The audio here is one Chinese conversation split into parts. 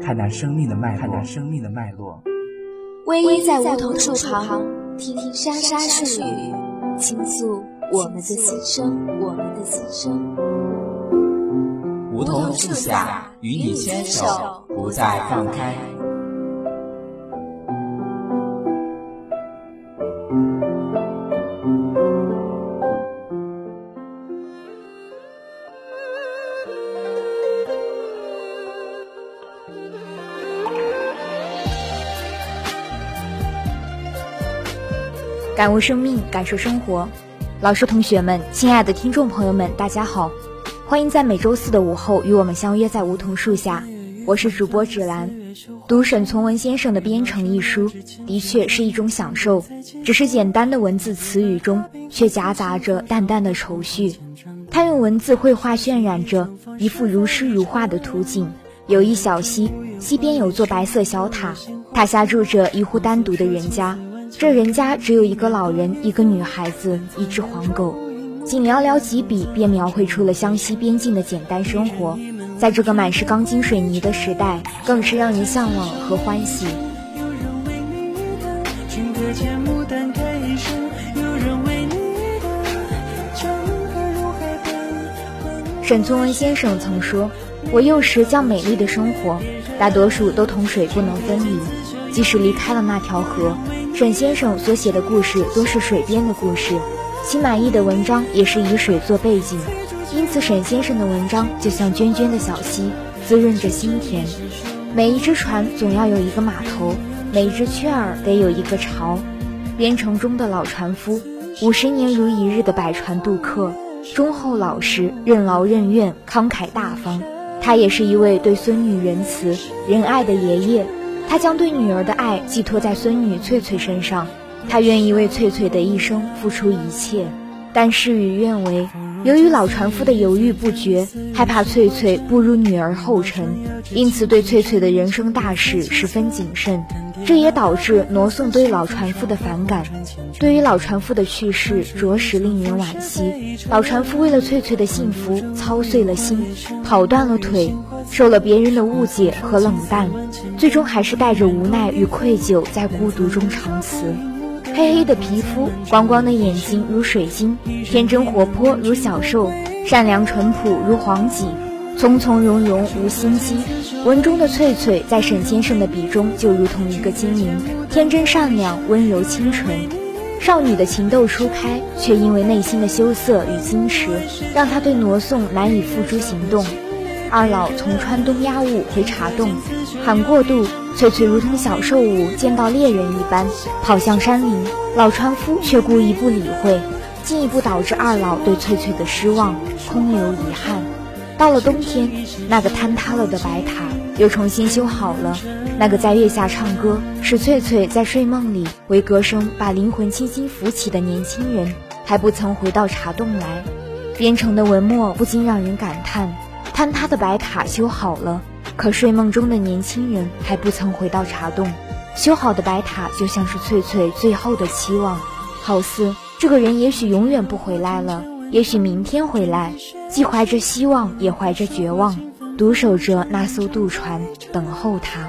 看那生命的脉络，看那生命的脉络。偎依在梧桐树旁，听听沙沙树语，倾诉我们的心声，我们的心声。梧桐树下，与你牵手，不再放开。感悟生命，感受生活。老师、同学们，亲爱的听众朋友们，大家好，欢迎在每周四的午后与我们相约在梧桐树下。我是主播芷兰。读沈从文先生的《编程》一书，的确是一种享受。只是简单的文字词语中，却夹杂着淡淡的愁绪。他用文字绘画渲染着一幅如诗如画的图景。有一小溪，溪边有座白色小塔，塔下住着一户单独的人家。这人家只有一个老人，一个女孩子，一只黄狗，仅寥寥几笔便描绘出了湘西边境的简单生活。在这个满是钢筋水泥的时代，更是让人向往和欢喜。沈从文先生曾说：“我幼时将美丽的生活，大多数都同水不能分离，即使离开了那条河。”沈先生所写的故事都是水边的故事，其满意的文章也是以水做背景，因此沈先生的文章就像涓涓的小溪，滋润着心田。每一只船总要有一个码头，每一只雀儿得有一个巢。边城中的老船夫，五十年如一日的百船渡客，忠厚老实，任劳任怨，慷慨大方。他也是一位对孙女仁慈仁爱的爷爷。他将对女儿的爱寄托在孙女翠翠身上，他愿意为翠翠的一生付出一切，但事与愿违。由于老船夫的犹豫不决，害怕翠翠步入女儿后尘，因此对翠翠的人生大事十分谨慎。这也导致挪送对老船夫的反感。对于老船夫的去世，着实令人惋惜。老船夫为了翠翠的幸福，操碎了心，跑断了腿。受了别人的误解和冷淡，最终还是带着无奈与愧疚，在孤独中长辞。黑黑的皮肤，光光的眼睛如水晶，天真活泼如小兽，善良淳朴如黄锦，从从容容无心机。文中的翠翠，在沈先生的笔中就如同一个精灵，天真善良，温柔清纯。少女的情窦初开，却因为内心的羞涩与矜持，让她对挪送难以付诸行动。二老从川东押物回茶洞，喊过渡，翠翠如同小兽舞见到猎人一般跑向山林，老船夫却故意不理会，进一步导致二老对翠翠的失望，空留遗憾。到了冬天，那个坍塌了的白塔又重新修好了，那个在月下唱歌，使翠翠在睡梦里为歌声把灵魂轻轻扶起的年轻人，还不曾回到茶洞来。编成的文墨不禁让人感叹。坍塌的白塔修好了，可睡梦中的年轻人还不曾回到茶洞。修好的白塔就像是翠翠最后的期望，好似这个人也许永远不回来了，也许明天回来，既怀着希望，也怀着绝望，独守着那艘渡船，等候他。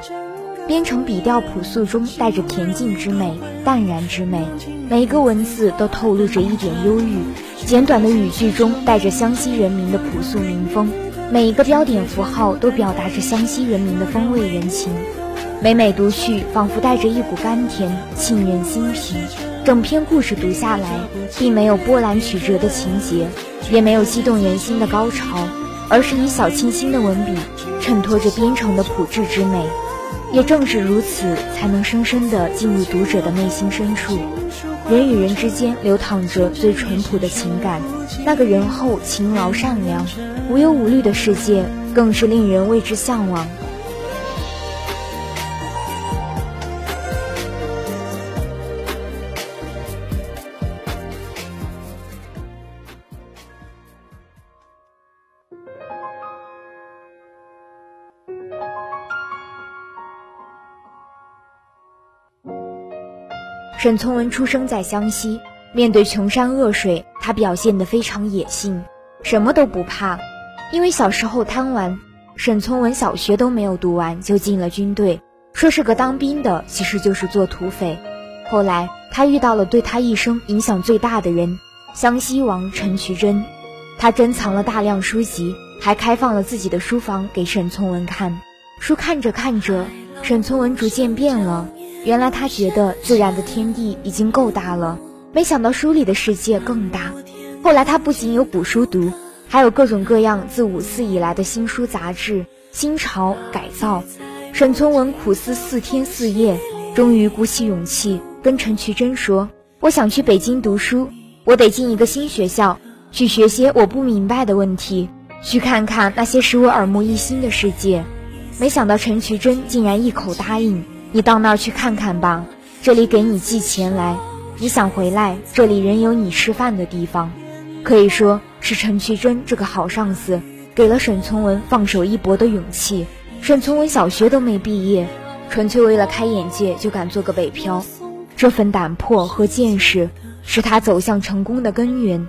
编成笔调朴素中带着恬静之美、淡然之美，每一个文字都透露着一点忧郁。简短的语句中带着湘西人民的朴素民风。每一个标点符号都表达着湘西人民的风味人情，每每读去，仿佛带着一股甘甜，沁人心脾。整篇故事读下来，并没有波澜曲折的情节，也没有激动人心的高潮，而是以小清新的文笔，衬托着编程的朴质之美。也正是如此，才能深深地进入读者的内心深处。人与人之间流淌着最淳朴的情感，那个仁厚、勤劳、善良、无忧无虑的世界，更是令人为之向往。沈从文出生在湘西，面对穷山恶水，他表现得非常野性，什么都不怕。因为小时候贪玩，沈从文小学都没有读完就进了军队，说是个当兵的，其实就是做土匪。后来他遇到了对他一生影响最大的人——湘西王陈渠珍，他珍藏了大量书籍，还开放了自己的书房给沈从文看。书看着看着，沈从文逐渐变了。原来他觉得自然的天地已经够大了，没想到书里的世界更大。后来他不仅有古书读，还有各种各样自五四以来的新书杂志，新潮改造。沈从文苦思四天四夜，终于鼓起勇气跟陈渠珍说：“我想去北京读书，我得进一个新学校，去学些我不明白的问题，去看看那些使我耳目一新的世界。”没想到陈渠珍竟然一口答应。你到那儿去看看吧，这里给你寄钱来。你想回来，这里仍有你吃饭的地方。可以说是陈渠珍这个好上司，给了沈从文放手一搏的勇气。沈从文小学都没毕业，纯粹为了开眼界就敢做个北漂，这份胆魄和见识，是他走向成功的根源。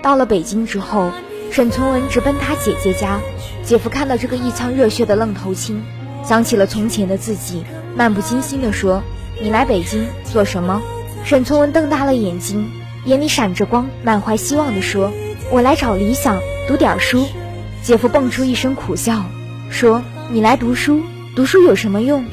到了北京之后，沈从文直奔他姐姐家。姐夫看到这个一腔热血的愣头青，想起了从前的自己。漫不经心地说：“你来北京做什么？”沈从文瞪大了眼睛，眼里闪着光，满怀希望地说：“我来找理想，读点书。”姐夫蹦出一声苦笑，说：“你来读书？读书有什么用？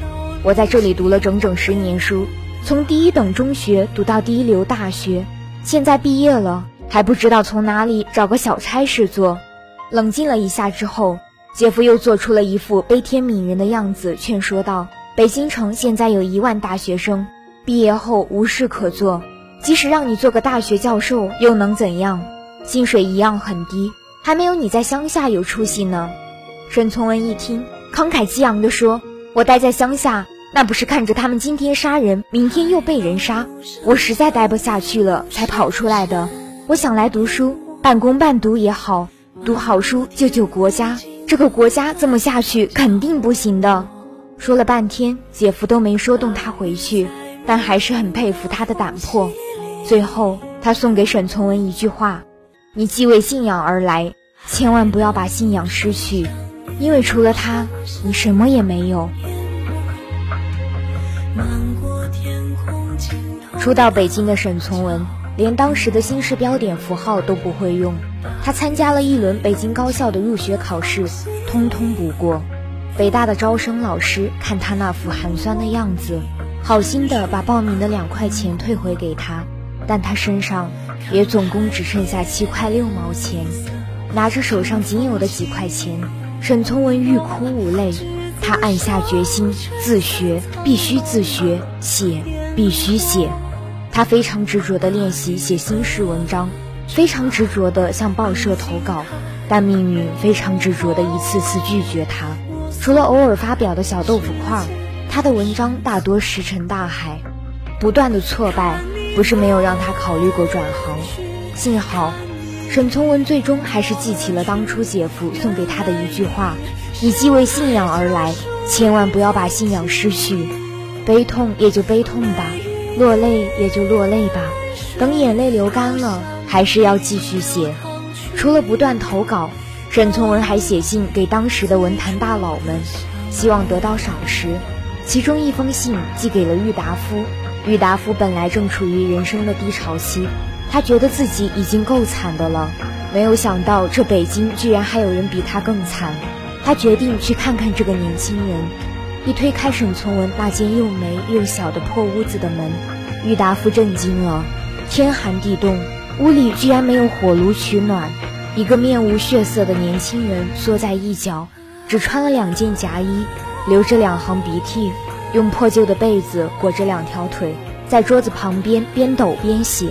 我在这里读了整整十年书，从第一等中学读到第一流大学，现在毕业了，还不知道从哪里找个小差事做。”冷静了一下之后，姐夫又做出了一副悲天悯人的样子，劝说道。北京城现在有一万大学生，毕业后无事可做，即使让你做个大学教授，又能怎样？薪水一样很低，还没有你在乡下有出息呢。沈从文一听，慷慨激昂地说：“我待在乡下，那不是看着他们今天杀人，明天又被人杀，我实在待不下去了，才跑出来的。我想来读书，半工半读也好，读好书救救国家。这个国家这么下去肯定不行的。”说了半天，姐夫都没说动他回去，但还是很佩服他的胆魄。最后，他送给沈从文一句话：“你既为信仰而来，千万不要把信仰失去，因为除了他，你什么也没有。”初到北京的沈从文，连当时的新式标点符号都不会用。他参加了一轮北京高校的入学考试，通通不过。北大的招生老师看他那副寒酸的样子，好心的把报名的两块钱退回给他，但他身上也总共只剩下七块六毛钱。拿着手上仅有的几块钱，沈从文欲哭无泪。他暗下决心，自学必须自学，写必须写。他非常执着地练习写新式文章，非常执着地向报社投稿，但命运非常执着地一次次拒绝他。除了偶尔发表的小豆腐块，他的文章大多石沉大海。不断的挫败不是没有让他考虑过转行。幸好，沈从文最终还是记起了当初姐夫送给他的一句话：“你既为信仰而来，千万不要把信仰失去。悲痛也就悲痛吧，落泪也就落泪吧。等眼泪流干了，还是要继续写。除了不断投稿。”沈从文还写信给当时的文坛大佬们，希望得到赏识。其中一封信寄给了郁达夫。郁达夫本来正处于人生的低潮期，他觉得自己已经够惨的了，没有想到这北京居然还有人比他更惨。他决定去看看这个年轻人。一推开沈从文那间又霉又小的破屋子的门，郁达夫震惊了。天寒地冻，屋里居然没有火炉取暖。一个面无血色的年轻人缩在一角，只穿了两件夹衣，流着两行鼻涕，用破旧的被子裹着两条腿，在桌子旁边边抖边写。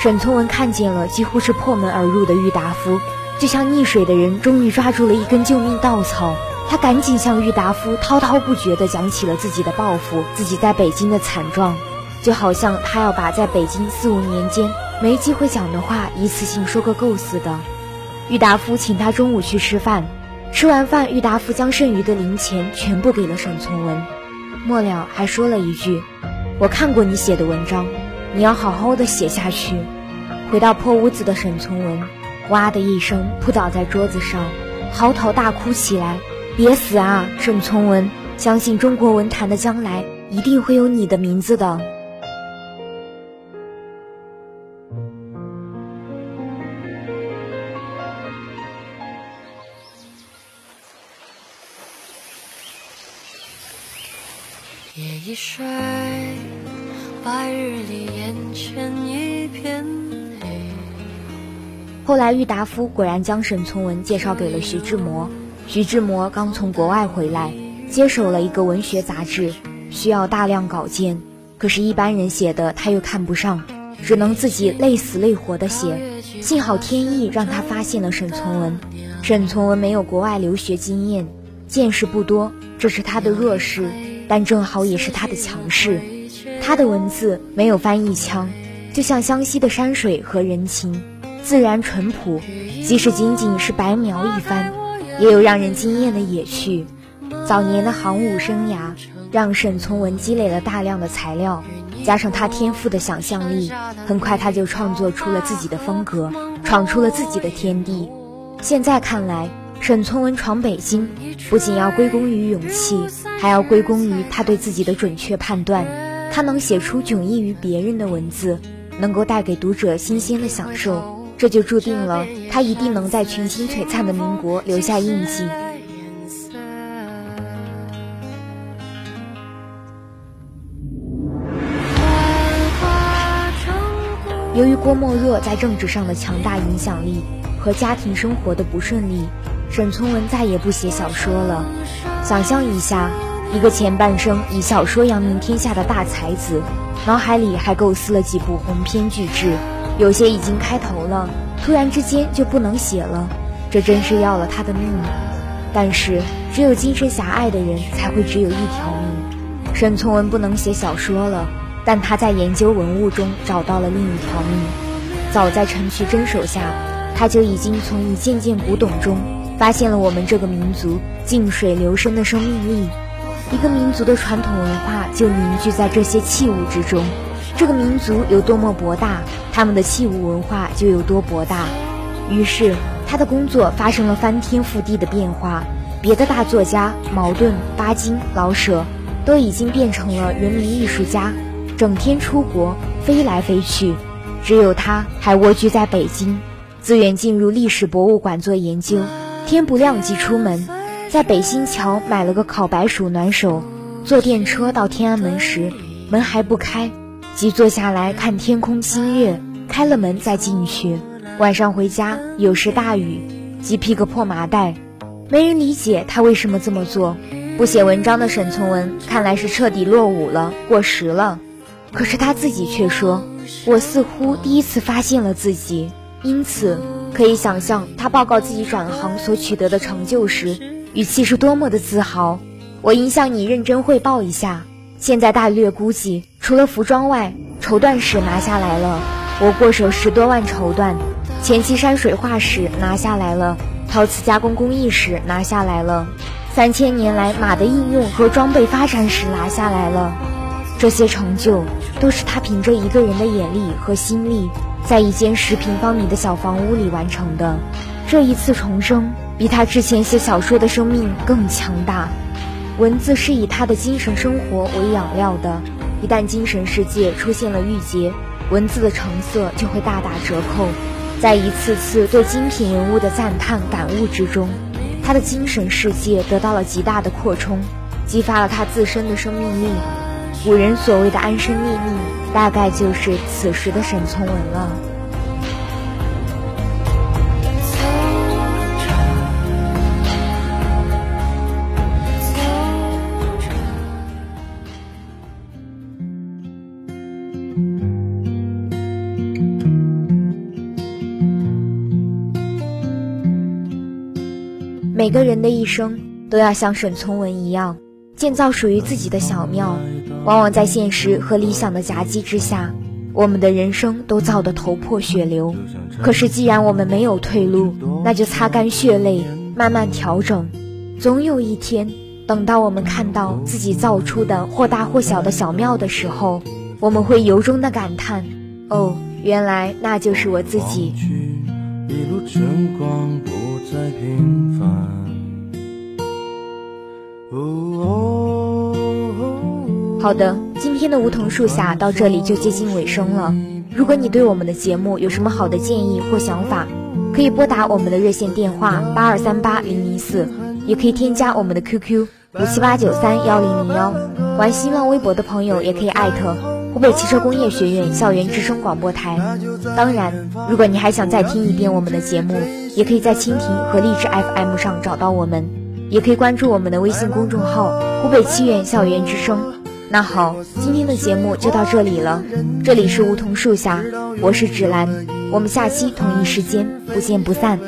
沈从文看见了，几乎是破门而入的郁达夫，就像溺水的人终于抓住了一根救命稻草。他赶紧向郁达夫滔滔不绝地讲起了自己的抱负，自己在北京的惨状，就好像他要把在北京四五年间没机会讲的话一次性说个够似的。郁达夫请他中午去吃饭，吃完饭，郁达夫将剩余的零钱全部给了沈从文，末了还说了一句：“我看过你写的文章，你要好好的写下去。回到破屋子的沈从文，哇的一声扑倒在桌子上，嚎啕大哭起来。别死啊，沈从文！相信中国文坛的将来一定会有你的名字的。夜已睡，白日里眼前一片黑。后来，郁达夫果然将沈从文介绍给了徐志摩。徐志摩刚从国外回来，接手了一个文学杂志，需要大量稿件，可是，一般人写的他又看不上，只能自己累死累活的写。幸好天意让他发现了沈从文。沈从文没有国外留学经验，见识不多，这是他的弱势。但正好也是他的强势，他的文字没有翻译腔，就像湘西的山水和人情，自然淳朴。即使仅仅是白描一番，也有让人惊艳的野趣。早年的行伍生涯，让沈从文积累了大量的材料，加上他天赋的想象力，很快他就创作出了自己的风格，闯出了自己的天地。现在看来。沈从文闯北京，不仅要归功于勇气，还要归功于他对自己的准确判断。他能写出迥异于别人的文字，能够带给读者新鲜的享受，这就注定了他一定能在群星璀璨的民国留下印记。由于郭沫若在政治上的强大影响力和家庭生活的不顺利。沈从文再也不写小说了。想象一下，一个前半生以小说扬名天下的大才子，脑海里还构思了几部鸿篇巨制，有些已经开头了，突然之间就不能写了，这真是要了他的命。但是，只有精神狭隘的人才会只有一条命。沈从文不能写小说了，但他在研究文物中找到了另一条命。早在陈渠珍手下，他就已经从一件件古董中。发现了我们这个民族静水流深的生命力，一个民族的传统文化就凝聚在这些器物之中。这个民族有多么博大，他们的器物文化就有多博大。于是，他的工作发生了翻天覆地的变化。别的大作家茅盾、巴金、老舍都已经变成了人民艺术家，整天出国飞来飞去，只有他还蜗居在北京，自愿进入历史博物馆做研究。天不亮即出门，在北新桥买了个烤白薯暖手。坐电车到天安门时，门还不开，即坐下来看天空星月。开了门再进去。晚上回家，有时大雨，即披个破麻袋。没人理解他为什么这么做。不写文章的沈从文看来是彻底落伍了，过时了。可是他自己却说：“我似乎第一次发现了自己。”因此。可以想象，他报告自己转行所取得的成就时，语气是多么的自豪。我应向你认真汇报一下。现在大略估计，除了服装外，绸缎史拿下来了，我过手十多万绸缎；前期山水画史拿下来了，陶瓷加工工艺史拿下来了，三千年来马的应用和装备发展史拿下来了。这些成就，都是他凭着一个人的眼力和心力。在一间十平方米的小房屋里完成的这一次重生，比他之前写小说的生命更强大。文字是以他的精神生活为养料的，一旦精神世界出现了郁结，文字的成色就会大打折扣。在一次次对精品人物的赞叹感悟之中，他的精神世界得到了极大的扩充，激发了他自身的生命力。古人所谓的安身立命，大概就是此时的沈从文了。每个人的一生都要像沈从文一样。建造属于自己的小庙，往往在现实和理想的夹击之下，我们的人生都造得头破血流。可是既然我们没有退路，那就擦干血泪，慢慢调整。总有一天，等到我们看到自己造出的或大或小的小庙的时候，我们会由衷的感叹：哦，原来那就是我自己。一路晨光不再平凡。好的，今天的梧桐树下到这里就接近尾声了。如果你对我们的节目有什么好的建议或想法，可以拨打我们的热线电话八二三八零零四，也可以添加我们的 QQ 五七八九三幺零零幺。玩新浪微博的朋友也可以艾特湖北汽车工业学院校园之声广播台。当然，如果你还想再听一遍我们的节目，也可以在蜻蜓和荔枝 FM 上找到我们，也可以关注我们的微信公众号湖北汽院校园之声。那好，今天的节目就到这里了。这里是梧桐树下，我是芷兰，我们下期同一时间不见不散。